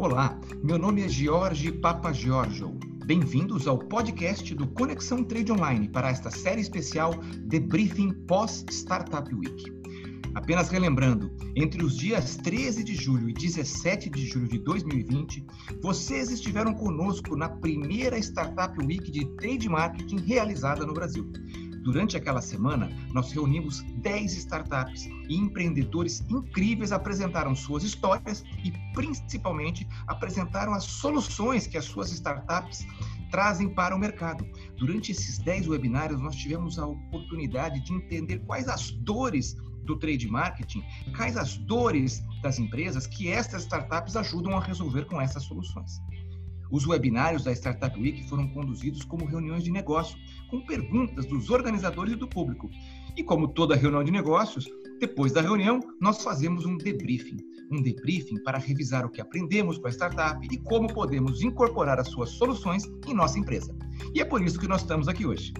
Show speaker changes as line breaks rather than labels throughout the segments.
Olá, meu nome é Jorge Papa Giorgio. Bem-vindos ao podcast do Conexão Trade Online para esta série especial Debriefing pós Startup Week. Apenas relembrando, entre os dias 13 de julho e 17 de julho de 2020, vocês estiveram conosco na primeira Startup Week de Trade Marketing realizada no Brasil. Durante aquela semana, nós reunimos 10 startups e empreendedores incríveis apresentaram suas histórias e, principalmente, apresentaram as soluções que as suas startups trazem para o mercado. Durante esses 10 webinários, nós tivemos a oportunidade de entender quais as dores do trade marketing, quais as dores das empresas que estas startups ajudam a resolver com essas soluções. Os webinários da Startup Week foram conduzidos como reuniões de negócio, com perguntas dos organizadores e do público. E como toda reunião de negócios, depois da reunião, nós fazemos um debriefing. Um debriefing para revisar o que aprendemos com a startup e como podemos incorporar as suas soluções em nossa empresa. E é por isso que nós estamos aqui hoje.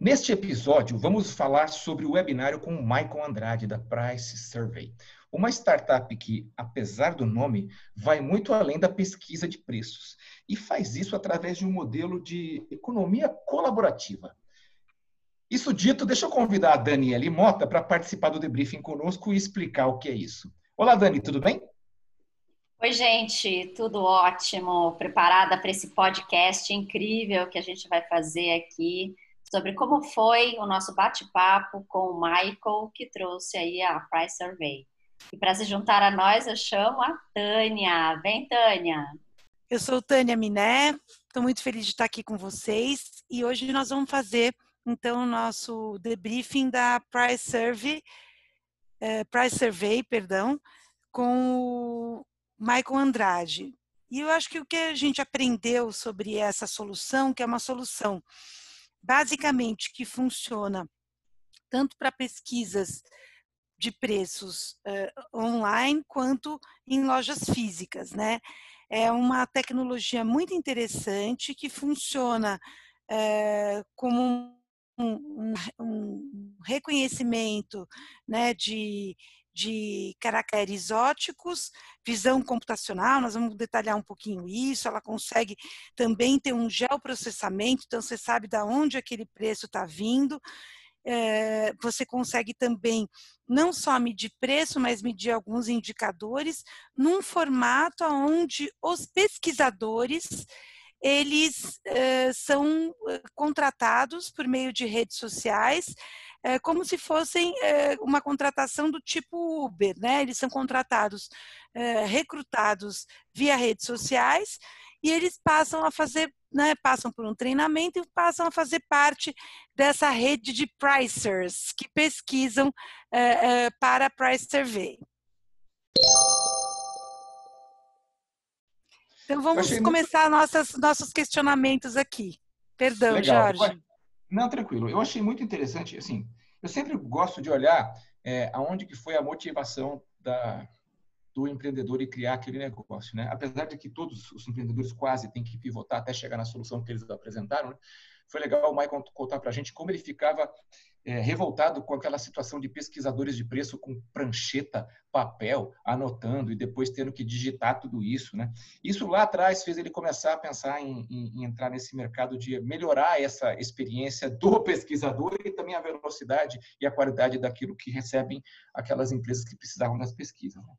Neste episódio, vamos falar sobre o webinário com o Michael Andrade, da Price Survey. Uma startup que, apesar do nome, vai muito além da pesquisa de preços e faz isso através de um modelo de economia colaborativa. Isso dito, deixa eu convidar a Daniela Mota para participar do debriefing conosco e explicar o que é isso. Olá, Dani, tudo bem?
Oi, gente, tudo ótimo. Preparada para esse podcast incrível que a gente vai fazer aqui sobre como foi o nosso bate-papo com o Michael, que trouxe aí a Price Survey. E para se juntar a nós, eu chamo a Tânia. Vem, Tânia!
Eu sou Tânia Miné, estou muito feliz de estar aqui com vocês e hoje nós vamos fazer então o nosso debriefing da Price Survey, eh, Price Survey, perdão, com o Michael Andrade. E eu acho que o que a gente aprendeu sobre essa solução, que é uma solução basicamente que funciona tanto para pesquisas de preços uh, online quanto em lojas físicas, né? É uma tecnologia muito interessante que funciona uh, como um, um, um, reconhecimento né, de, de caracteres óticos, visão computacional, nós vamos detalhar um pouquinho isso, ela consegue também ter um geoprocessamento, então você sabe de onde aquele preço está vindo, é, você consegue também não só medir preço, mas medir alguns indicadores num formato onde os pesquisadores eles é, são contratados por meio de redes sociais é, como se fossem é, uma contratação do tipo Uber, né? Eles são contratados, é, recrutados via redes sociais e eles passam a fazer, né, passam por um treinamento e passam a fazer parte dessa rede de pricers que pesquisam é, para a Price Survey. Então vamos começar muito... nossas, nossos questionamentos aqui. Perdão, Legal. Jorge.
Não, tranquilo. Eu achei muito interessante, assim, eu sempre gosto de olhar é, aonde que foi a motivação da, do empreendedor e criar aquele negócio, né? Apesar de que todos os empreendedores quase têm que pivotar até chegar na solução que eles apresentaram, né? foi legal o Michael contar para a gente como ele ficava é, revoltado com aquela situação de pesquisadores de preço com prancheta, papel, anotando e depois tendo que digitar tudo isso. Né? Isso lá atrás fez ele começar a pensar em, em, em entrar nesse mercado de melhorar essa experiência do pesquisador e também a velocidade e a qualidade daquilo que recebem aquelas empresas que precisavam das pesquisas. Né?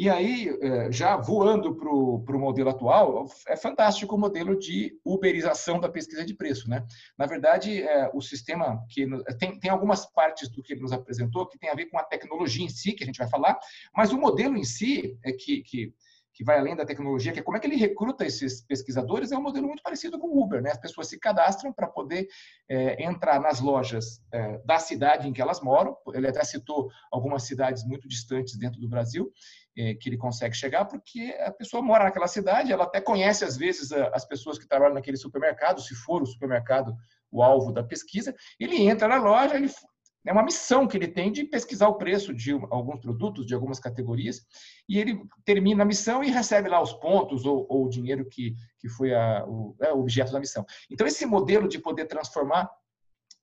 E aí, é, já voando para o modelo atual, é fantástico o modelo de uberização da pesquisa de preço. Né? Na verdade, é, o sistema que tem, tem algumas partes do que ele nos apresentou que tem a ver com a tecnologia em si, que a gente vai falar, mas o modelo em si, é que, que que vai além da tecnologia, que é como é que ele recruta esses pesquisadores, é um modelo muito parecido com o Uber, né? As pessoas se cadastram para poder é, entrar nas lojas é, da cidade em que elas moram. Ele até citou algumas cidades muito distantes dentro do Brasil que ele consegue chegar, porque a pessoa mora naquela cidade, ela até conhece às vezes as pessoas que trabalham naquele supermercado, se for o supermercado o alvo da pesquisa, ele entra na loja, ele é uma missão que ele tem de pesquisar o preço de alguns produtos, de algumas categorias, e ele termina a missão e recebe lá os pontos ou, ou o dinheiro que, que foi a, o, é, o objeto da missão. Então, esse modelo de poder transformar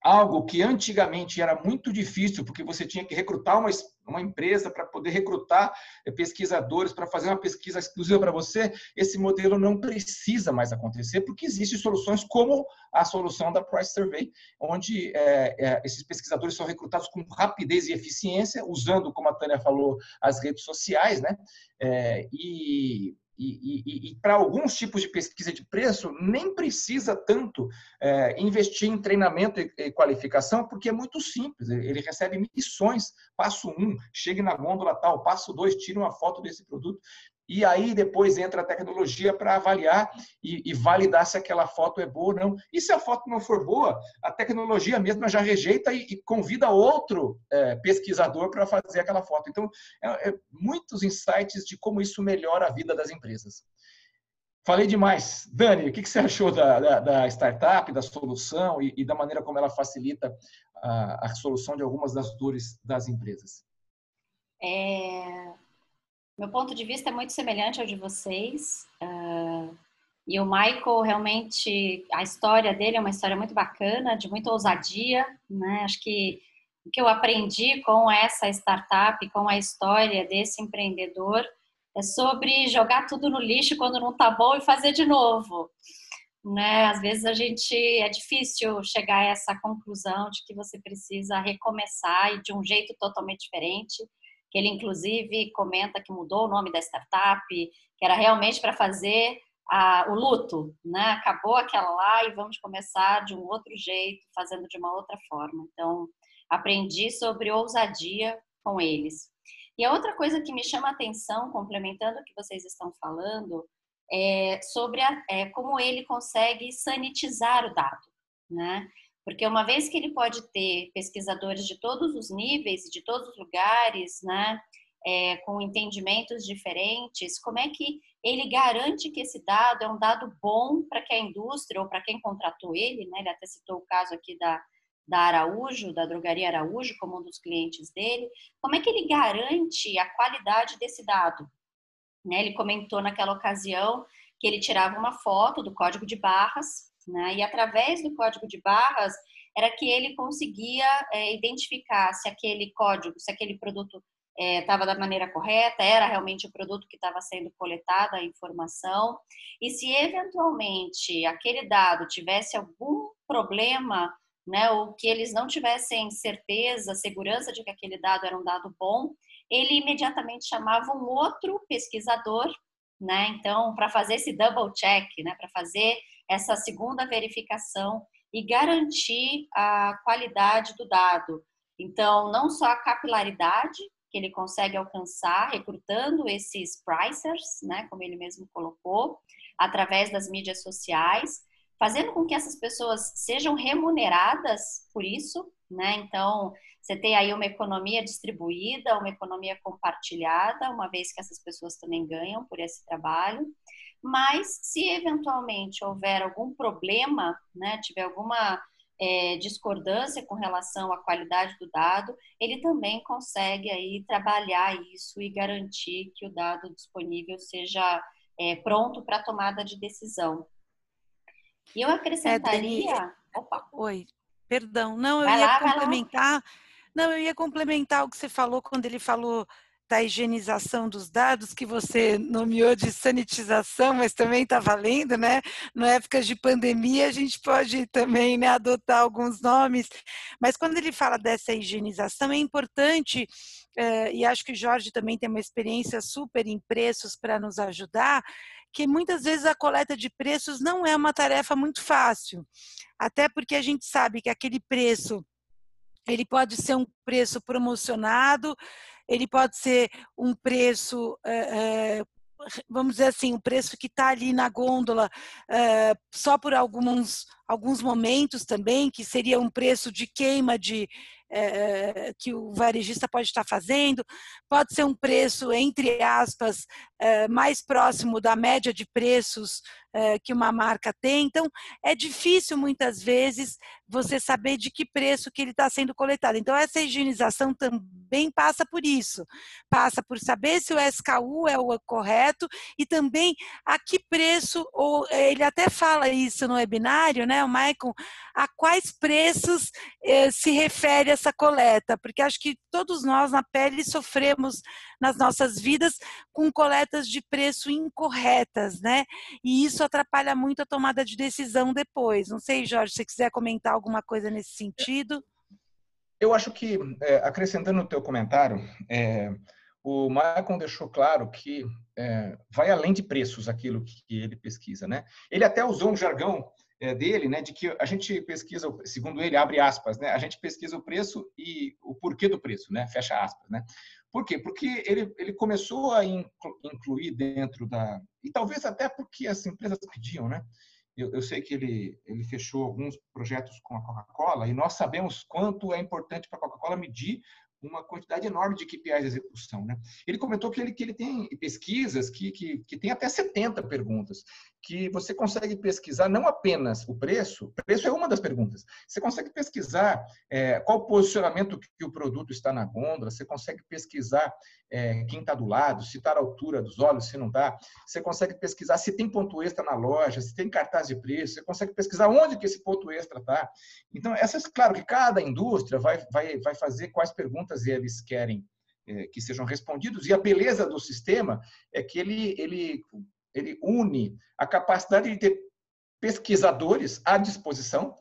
algo que antigamente era muito difícil, porque você tinha que recrutar uma, uma empresa para poder recrutar eh, pesquisadores para fazer uma pesquisa exclusiva para você, esse modelo não precisa mais acontecer, porque existem soluções como a solução da Price Survey, onde é, é, esses pesquisadores são recrutados com rapidez e eficiência, usando, como a Tânia falou, as redes sociais, né? É, e e, e, e para alguns tipos de pesquisa de preço, nem precisa tanto é, investir em treinamento e, e, qualificação, porque é muito simples. Ele recebe missões. Passo um, chegue na gôndola tal. Passo dois, tire uma foto desse produto e aí depois entra a tecnologia para avaliar e, e, validar se aquela foto é boa ou não. E se a foto não for boa, a tecnologia mesma já rejeita e, e convida outro é, pesquisador para fazer aquela foto. Então, é, é, muitos insights de como isso melhora a vida das empresas. Falei demais. Dani, o que, que você achou da, da, da, startup, da solução e, e, da maneira como ela facilita a, a solução de algumas das dores das empresas?
É, meu ponto de vista é muito semelhante ao de vocês. Uh, e o Michael, realmente, a história dele é uma história muito bacana, de muita ousadia. Né? Acho que o que eu aprendi com essa startup, com a história desse empreendedor, é sobre jogar tudo no lixo quando não tá bom e fazer de novo. Né? Às vezes a gente é difícil chegar a essa conclusão de que você precisa recomeçar e de um jeito totalmente diferente ele inclusive comenta que mudou o nome da startup, que era realmente para fazer a, o luto, né? Acabou aquela lá e vamos começar de um outro jeito, fazendo de uma outra forma. Então, aprendi sobre ousadia com eles. E a outra coisa que me chama a atenção, complementando o que vocês estão falando, é sobre a, é, como ele consegue sanitizar o dado, né? Porque uma vez que ele pode ter pesquisadores de todos os níveis, de todos os lugares, né, é, com entendimentos diferentes, como é que ele garante que esse dado é um dado bom para que a indústria ou para quem contratou ele, né, ele até citou o caso aqui da, da Araújo, da drogaria Araújo, como um dos clientes dele, como é que ele garante a qualidade desse dado? Né, ele comentou naquela ocasião que ele tirava uma foto do código de barras né? E através do código de barras era que ele conseguia é, identificar se aquele código, se aquele produto estava é, da maneira correta, era realmente o produto que estava sendo coletada a informação, e se eventualmente aquele dado tivesse algum problema, né, ou que eles não tivessem certeza, segurança de que aquele dado era um dado bom, ele imediatamente chamava um outro pesquisador, né, então, para fazer esse double check, né, para fazer essa segunda verificação e garantir a qualidade do dado. Então, não só a capilaridade que ele consegue alcançar recrutando esses pricers, né, como ele mesmo colocou, através das mídias sociais, fazendo com que essas pessoas sejam remuneradas por isso, né? Então, você tem aí uma economia distribuída, uma economia compartilhada, uma vez que essas pessoas também ganham por esse trabalho mas se eventualmente houver algum problema, né, tiver alguma é, discordância com relação à qualidade do dado, ele também consegue aí trabalhar isso e garantir que o dado disponível seja é, pronto para tomada de decisão. E eu acrescentaria. É,
Opa. Oi, perdão, não, eu vai ia lá, complementar. Não, eu ia complementar o que você falou quando ele falou da higienização dos dados, que você nomeou de sanitização, mas também está valendo, né? Na época de pandemia, a gente pode também né, adotar alguns nomes, mas quando ele fala dessa higienização, é importante, eh, e acho que o Jorge também tem uma experiência super em preços para nos ajudar, que muitas vezes a coleta de preços não é uma tarefa muito fácil, até porque a gente sabe que aquele preço ele pode ser um preço promocionado, ele pode ser um preço, é, vamos dizer assim, um preço que está ali na gôndola é, só por alguns, alguns momentos também, que seria um preço de queima de, é, que o varejista pode estar fazendo, pode ser um preço, entre aspas, é, mais próximo da média de preços é, que uma marca tem. Então, é difícil muitas vezes você saber de que preço que ele está sendo coletado. Então, essa higienização também passa por isso. Passa por saber se o SKU é o correto e também a que preço, ou ele até fala isso no webinário, né? Né, o Maicon, a quais preços eh, se refere essa coleta, porque acho que todos nós na pele sofremos nas nossas vidas com coletas de preço incorretas, né? E isso atrapalha muito a tomada de decisão depois. Não sei, Jorge, se quiser comentar alguma coisa nesse sentido.
Eu acho que, é, acrescentando no teu comentário, é, o Malcolm deixou claro que é, vai além de preços aquilo que ele pesquisa, né? Ele até usou um jargão dele, né, de que a gente pesquisa, segundo ele, abre aspas, né? A gente pesquisa o preço e o porquê do preço, né? Fecha aspas, né? Por quê? Porque ele, ele começou a incluir dentro da e talvez até porque as empresas pediam, né? Eu, eu, sei que ele, ele fechou alguns projetos com a Coca-Cola e nós sabemos quanto é importante para a Coca-Cola medir uma quantidade enorme de KPIs de execução. Né? Ele comentou que ele, que ele tem pesquisas que, que, que tem até 70 perguntas, que você consegue pesquisar não apenas o preço, preço é uma das perguntas, você consegue pesquisar é, qual posicionamento que o produto está na gôndola, você consegue pesquisar é, quem está do lado, se está à altura dos olhos, se não está, você consegue pesquisar se tem ponto extra na loja, se tem cartaz de preço, você consegue pesquisar onde que esse ponto extra está. Então, essas, claro que cada indústria vai, vai, vai fazer quais perguntas eles querem é, que sejam respondidos, e a beleza do sistema é que ele, ele, ele une a capacidade de ter pesquisadores à disposição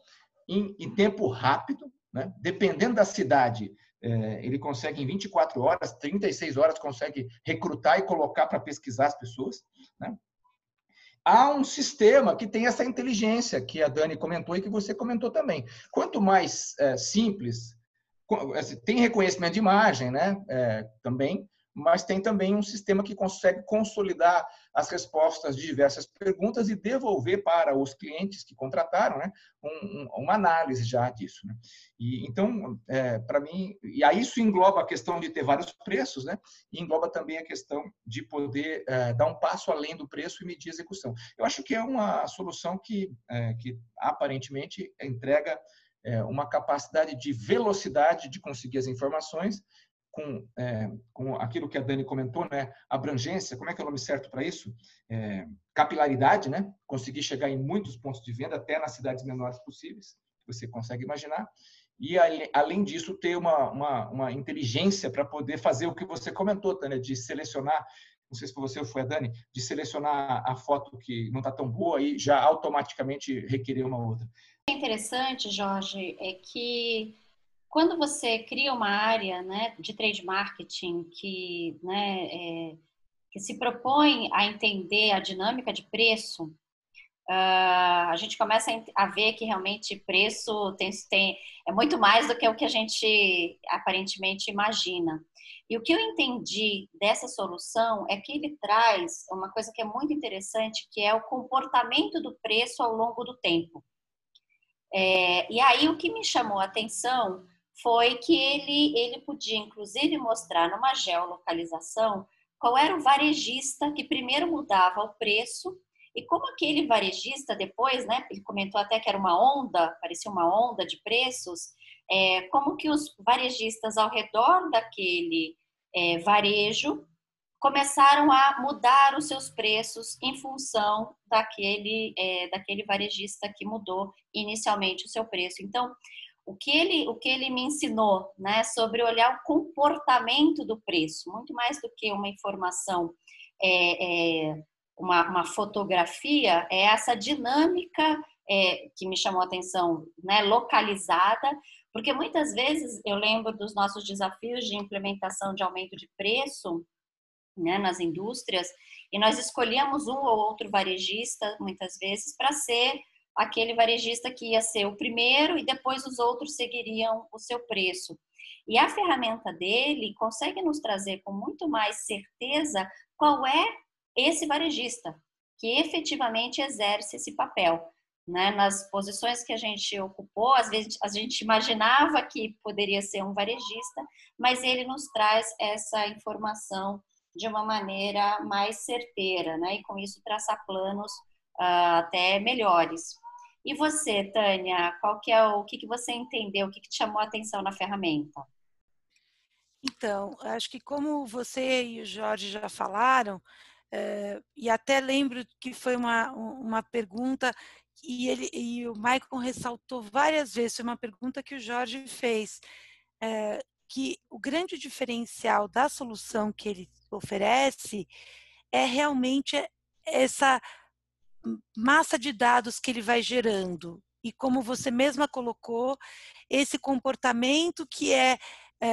em, em tempo rápido, né? dependendo da cidade, é, ele consegue em 24 horas, 36 horas, consegue recrutar e colocar para pesquisar as pessoas. Né? Há um sistema que tem essa inteligência que a Dani comentou e que você comentou também. Quanto mais é, simples, tem reconhecimento de imagem né? É, também, mas tem também um sistema que consegue consolidar as respostas de diversas perguntas e devolver para os clientes que contrataram né, um, uma análise já disso. Né? E, então, é, para mim, e aí isso engloba a questão de ter vários preços, né? e engloba também a questão de poder é, dar um passo além do preço e medir a execução. Eu acho que é uma solução que, é, que aparentemente entrega é, uma capacidade de velocidade de conseguir as informações com, é, com aquilo que a Dani comentou, né? abrangência, como é que é o nome certo para isso? É, capilaridade, né? conseguir chegar em muitos pontos de venda, até nas cidades menores possíveis, você consegue imaginar. E, além disso, ter uma, uma, uma inteligência para poder fazer o que você comentou, Tânia, de selecionar, não sei se foi você ou foi a Dani, de selecionar a foto que não está tão boa e já automaticamente requerer uma outra.
O interessante, Jorge, é que quando você cria uma área né, de trade marketing que, né, é, que se propõe a entender a dinâmica de preço, uh, a gente começa a ver que realmente preço tem, tem, é muito mais do que o que a gente aparentemente imagina. E o que eu entendi dessa solução é que ele traz uma coisa que é muito interessante, que é o comportamento do preço ao longo do tempo. É, e aí o que me chamou a atenção foi que ele, ele podia, inclusive, mostrar numa geolocalização qual era o varejista que primeiro mudava o preço e como aquele varejista depois, né, ele comentou até que era uma onda, parecia uma onda de preços, é, como que os varejistas ao redor daquele é, varejo começaram a mudar os seus preços em função daquele, é, daquele varejista que mudou inicialmente o seu preço. Então, o que ele, o que ele me ensinou, né, sobre olhar o comportamento do preço, muito mais do que uma informação, é, é uma, uma, fotografia, é essa dinâmica é, que me chamou a atenção, né, localizada, porque muitas vezes eu lembro dos nossos desafios de implementação de aumento de preço, né, nas indústrias, e nós escolhíamos um ou outro varejista, muitas vezes, para ser aquele varejista que ia ser o primeiro e depois os outros seguiriam o seu preço. E a ferramenta dele consegue nos trazer com muito mais certeza qual é esse varejista que efetivamente exerce esse papel. Né? Nas posições que a gente ocupou, às vezes a gente imaginava que poderia ser um varejista, mas ele nos traz essa informação de uma maneira mais certeira, né? E com isso traçar planos uh, até melhores. E você, Tânia, qual que é o, que, que você entendeu, o que, que te chamou a atenção na ferramenta?
Então, acho que como você e o Jorge já falaram, e até lembro que foi uma, uma pergunta e, ele, e o Maicon ressaltou várias vezes, foi uma pergunta que o Jorge fez, é, que o grande diferencial da solução que ele oferece é realmente essa massa de dados que ele vai gerando. E como você mesma colocou, esse comportamento que é, é,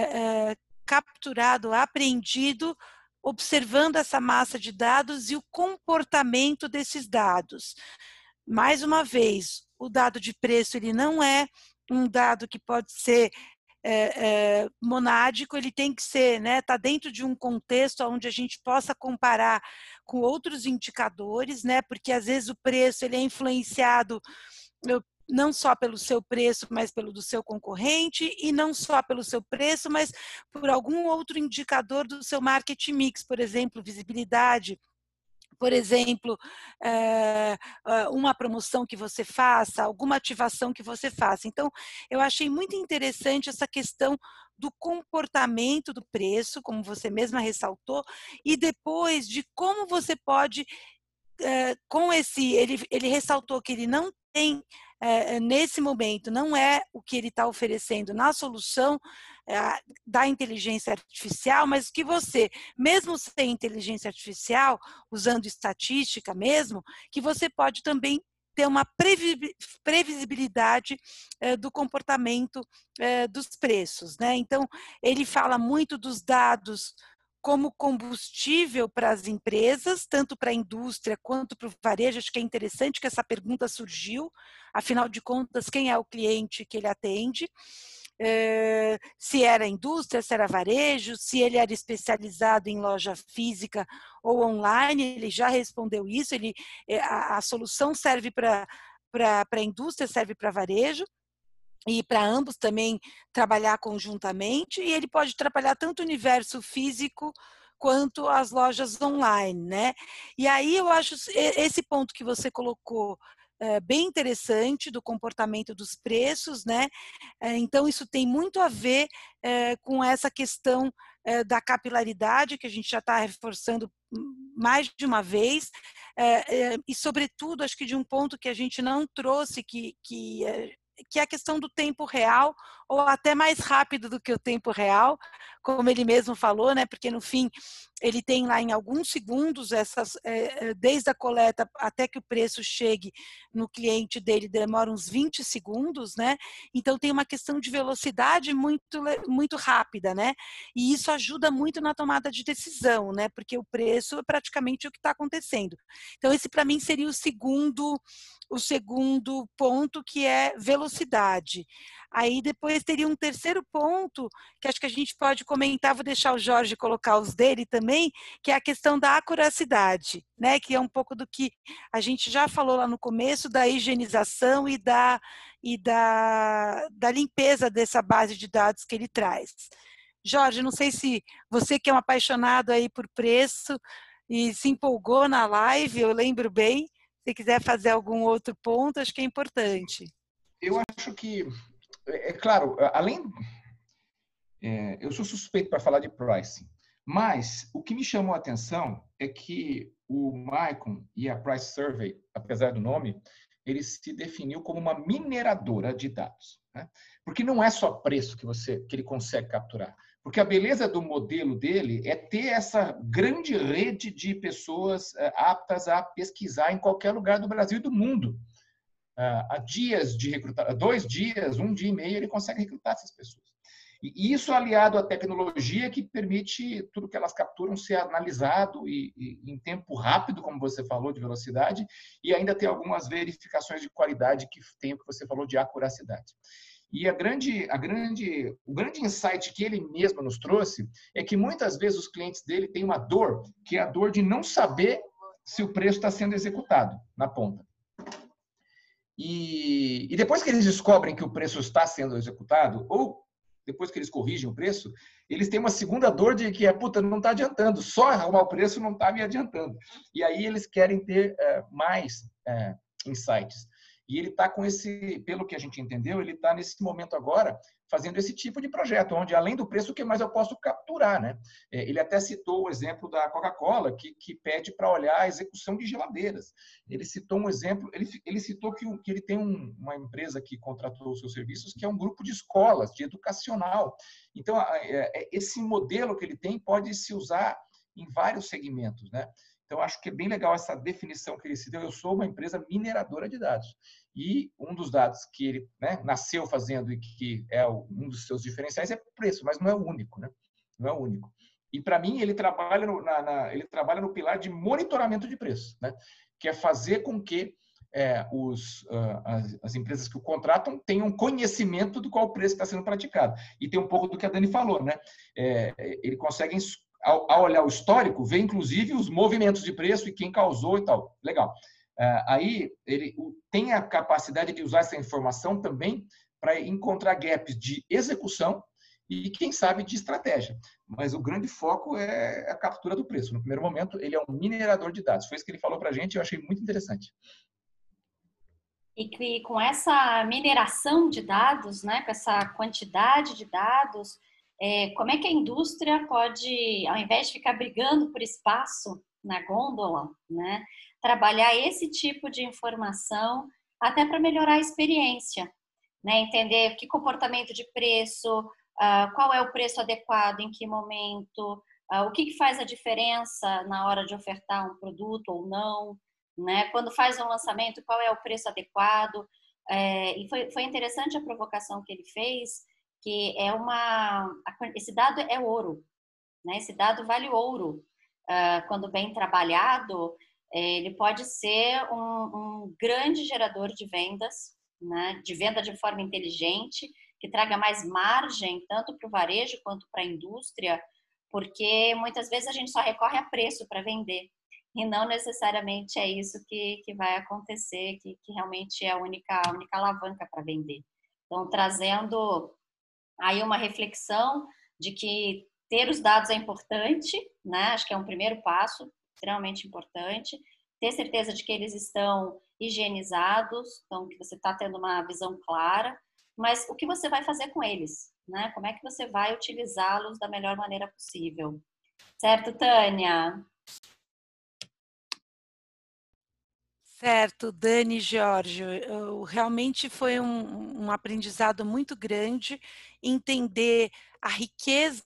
é capturado, apreendido, observando essa massa de dados e o comportamento desses dados. Mais uma vez, o dado de preço ele não é um dado que pode ser é, é, monádico, ele tem que ser, né, tá dentro de um contexto onde a gente possa comparar com outros indicadores, né, porque às vezes o preço ele é influenciado não só pelo seu preço, mas pelo do seu concorrente, e não só pelo seu preço, mas por algum outro indicador do seu market mix, por exemplo, visibilidade, por exemplo, eh, uma promoção que você faça, alguma ativação que você faça. Então, eu achei muito interessante essa questão do comportamento do preço, como você mesma ressaltou, e depois de como você pode, eh, com esse, ele, ele ressaltou que ele não tem é, nesse momento não é o que ele está oferecendo na solução é, da inteligência artificial, mas que você, mesmo sem inteligência artificial, usando estatística mesmo, que você pode também ter uma previsibilidade é, do comportamento é, dos preços. Né? Então, ele fala muito dos dados como combustível para as empresas, tanto para a indústria quanto para o varejo. Acho que é interessante que essa pergunta surgiu, afinal de contas, quem é o cliente que ele atende? É, se era indústria, se era varejo, se ele era especializado em loja física ou online, ele já respondeu isso. Ele, eh, a, a solução serve para a indústria, serve para varejo e para ambos também trabalhar conjuntamente, e ele pode trabalhar tanto o universo físico quanto as lojas online, né? E aí eu acho esse ponto que você colocou é, bem interessante do comportamento dos preços, né? É, então isso tem muito a ver é, com essa questão da capilaridade que a gente já está reforçando mais de uma vez e sobretudo acho que de um ponto que a gente não trouxe que, que que é a questão do tempo real, ou até mais rápido do que o tempo real, como ele mesmo falou, né? Porque no fim ele tem lá em alguns segundos essas, é, desde a coleta até que o preço chegue no cliente dele demora uns 20 segundos, né? Então tem uma questão de velocidade muito muito rápida, né? E isso ajuda muito na tomada de decisão, né? Porque o preço é praticamente o que está acontecendo. Então esse para mim seria o segundo o segundo ponto que é velocidade. Aí depois teria um terceiro ponto, que acho que a gente pode comentar, vou deixar o Jorge colocar os dele também, que é a questão da acuracidade, né? Que é um pouco do que a gente já falou lá no começo, da higienização e da, e da, da limpeza dessa base de dados que ele traz. Jorge, não sei se você que é um apaixonado aí por preço e se empolgou na live, eu lembro bem, se quiser fazer algum outro ponto, acho que é importante.
Eu acho que é, é claro, além. É, eu sou suspeito para falar de pricing, mas o que me chamou a atenção é que o Maicon e a Price Survey, apesar do nome, ele se definiu como uma mineradora de dados. Né? Porque não é só preço que, você, que ele consegue capturar. Porque a beleza do modelo dele é ter essa grande rede de pessoas é, aptas a pesquisar em qualquer lugar do Brasil e do mundo há dias de recrutar, dois dias, um dia e meio, ele consegue recrutar essas pessoas. E isso aliado à tecnologia que permite tudo que elas capturam ser analisado e, e, em tempo rápido, como você falou, de velocidade, e ainda ter algumas verificações de qualidade que tem o que você falou de acuracidade. E a grande, a grande, o grande insight que ele mesmo nos trouxe é que muitas vezes os clientes dele têm uma dor, que é a dor de não saber se o preço está sendo executado na ponta. E, e, depois que eles descobrem que o preço está sendo executado, ou depois que eles corrigem o preço, eles têm uma segunda dor de que é, puta, não está adiantando, só arrumar o preço não está me adiantando. E aí eles querem ter é, mais é, insights. E ele está com esse, pelo que a gente entendeu, ele está nesse momento agora fazendo esse tipo de projeto, onde além do preço, o que mais eu posso capturar, né? É, ele até citou o exemplo da Coca-Cola, que, que pede para olhar a execução de geladeiras. Ele citou um exemplo, ele, ele citou que, que ele tem um, uma empresa que contratou os seus serviços, que é um grupo de escolas, de educacional. Então, é, é, esse modelo que ele tem pode se usar em vários segmentos, né? Então, acho que é bem legal essa definição que ele se deu. Eu sou uma empresa mineradora de dados. E um dos dados que ele né, nasceu fazendo e que é um dos seus diferenciais é preço, mas não é o único, né? Não é o único. E para mim ele trabalha no, na, na, ele trabalha no pilar de monitoramento de preço, né? Que é fazer com que é, os, uh, as, as, empresas que o contratam tenham conhecimento do qual preço está sendo praticado. E tem um pouco do que a Dani falou, né? É, ele consegue, ao, ao, olhar o histórico, ver inclusive os movimentos de preço e quem causou e tal. Legal. É, aí ele tem a capacidade de usar essa informação também para encontrar gaps de execução e, quem sabe, de estratégia. Mas o grande foco é a captura do preço. No primeiro momento, ele é um minerador de dados. Foi isso que ele falou para a gente e eu achei muito interessante.
E que com essa mineração de dados, né, com essa quantidade de dados, é, como é que a indústria pode, ao invés de ficar brigando por espaço na gôndola, né, trabalhar esse tipo de informação até para melhorar a experiência, né? Entender que comportamento de preço, uh, qual é o preço adequado, em que momento, uh, o que, que faz a diferença na hora de ofertar um produto ou não, né? Quando faz um lançamento, qual é o preço adequado? É, e foi, foi interessante a provocação que ele fez, que é uma esse dado é ouro, né? Esse dado vale ouro uh, quando bem trabalhado ele pode ser um, um grande gerador de vendas, né, de venda de forma inteligente, que traga mais margem tanto para o varejo quanto para a indústria, porque muitas vezes a gente só recorre a preço para vender e não necessariamente é isso que, que vai acontecer, que, que realmente é a única, a única alavanca para vender. Então, trazendo aí uma reflexão de que ter os dados é importante, né? Acho que é um primeiro passo, extremamente importante. Ter certeza de que eles estão higienizados, então que você está tendo uma visão clara, mas o que você vai fazer com eles, né? Como é que você vai utilizá-los da melhor maneira possível? Certo, Tânia?
Certo, Dani Jorge, realmente foi um, um, aprendizado muito grande entender a riqueza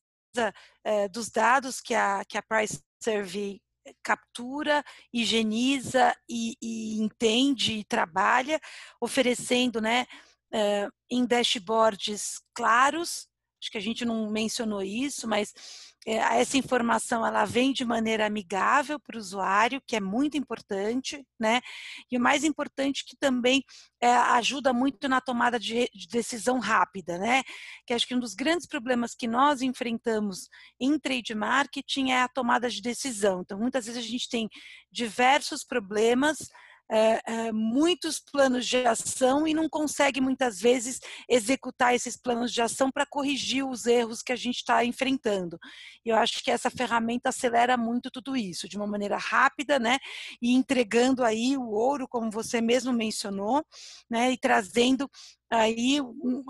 eh, dos dados que a, que a Price Survey captura, higieniza e, e entende e trabalha, oferecendo né, uh, em dashboards claros. Acho que a gente não mencionou isso, mas é, essa informação ela vem de maneira amigável para o usuário, que é muito importante, né? E o mais importante que também é, ajuda muito na tomada de, de, decisão rápida, né? Que acho que um dos grandes problemas que nós enfrentamos em trade marketing é a tomada de decisão. Então, muitas vezes a gente tem diversos problemas é, é, muitos planos de ação e não consegue muitas vezes executar esses planos de ação para corrigir os erros que a gente está enfrentando. Eu acho que essa ferramenta acelera muito tudo isso, de uma maneira rápida, né? E entregando aí o ouro, como você mesmo mencionou, né? E trazendo aí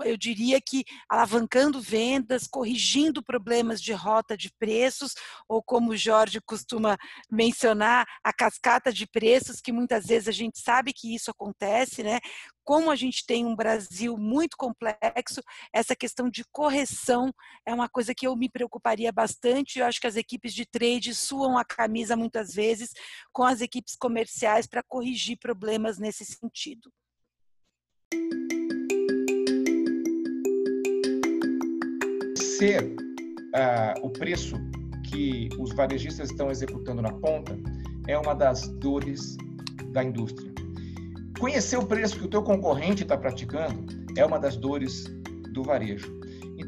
eu diria que alavancando vendas, corrigindo problemas de rota de preços, ou como o Jorge costuma mencionar, a cascata de preços, que muitas vezes a gente sabe que isso acontece, né? Como a gente tem um Brasil muito complexo, essa questão de correção é uma coisa que eu me preocuparia bastante. Eu acho que as equipes de trade suam a camisa muitas vezes com as equipes comerciais para corrigir problemas nesse sentido.
Ser uh, o preço que os varejistas estão executando na ponta é uma das dores da indústria. Conhecer o preço que o teu concorrente está praticando é uma das dores do varejo.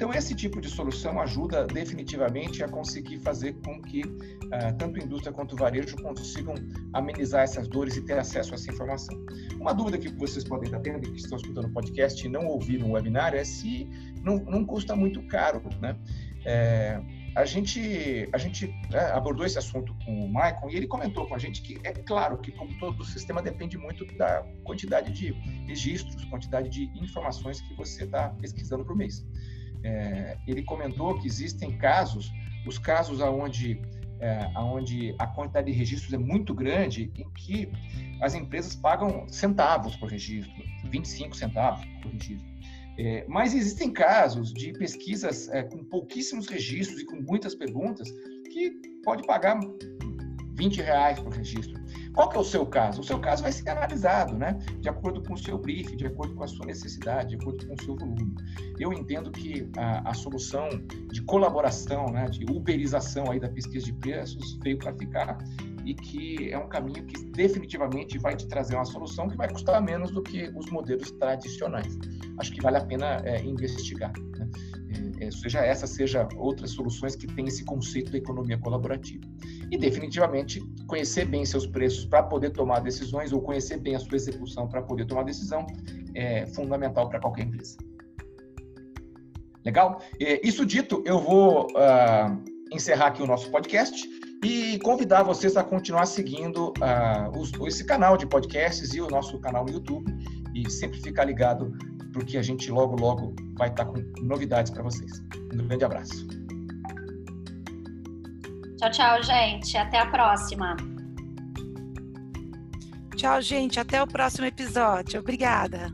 Então, esse tipo de solução ajuda definitivamente a conseguir fazer com que uh, tanto a indústria quanto o varejo consigam amenizar essas dores e ter acesso a essa informação. Uma dúvida que vocês podem estar tendo, que estão escutando o podcast e não ouviram o webinar, é se não, não custa muito caro, né? É, a gente, a gente é, abordou esse assunto com o Michael e ele comentou com a gente que é claro que, como todo sistema, depende muito da quantidade de registros, quantidade de informações que você está pesquisando por mês. É, ele comentou que existem casos, os casos onde, é, onde a quantidade de registros é muito grande, em que as empresas pagam centavos por registro, 25 centavos por registro. É, mas existem casos de pesquisas é, com pouquíssimos registros e com muitas perguntas que pode pagar 20 reais por registro. Qual que é o seu caso? O seu caso vai ser analisado, né? De acordo com o seu briefing, de acordo com a sua necessidade, de acordo com o seu volume. Eu entendo que a, a solução de colaboração, né, de uberização aí da pesquisa de preços veio para ficar e que é um caminho que definitivamente vai te trazer uma solução que vai custar menos do que os modelos tradicionais. Acho que vale a pena é, investigar. Né? É, é seja essa, seja outras soluções que têm esse conceito da economia colaborativa. E definitivamente conhecer bem seus preços para poder tomar decisões ou conhecer bem a sua execução para poder tomar decisão é fundamental para qualquer empresa. Legal? É, isso dito, eu vou uh, encerrar aqui o nosso podcast e convidar vocês a continuar seguindo uh, os, esse canal de podcasts e o nosso canal no YouTube e sempre ficar ligado porque a gente logo logo vai estar com novidades para vocês. Um grande abraço.
Tchau, tchau, gente. Até a próxima.
Tchau, gente. Até o próximo episódio. Obrigada.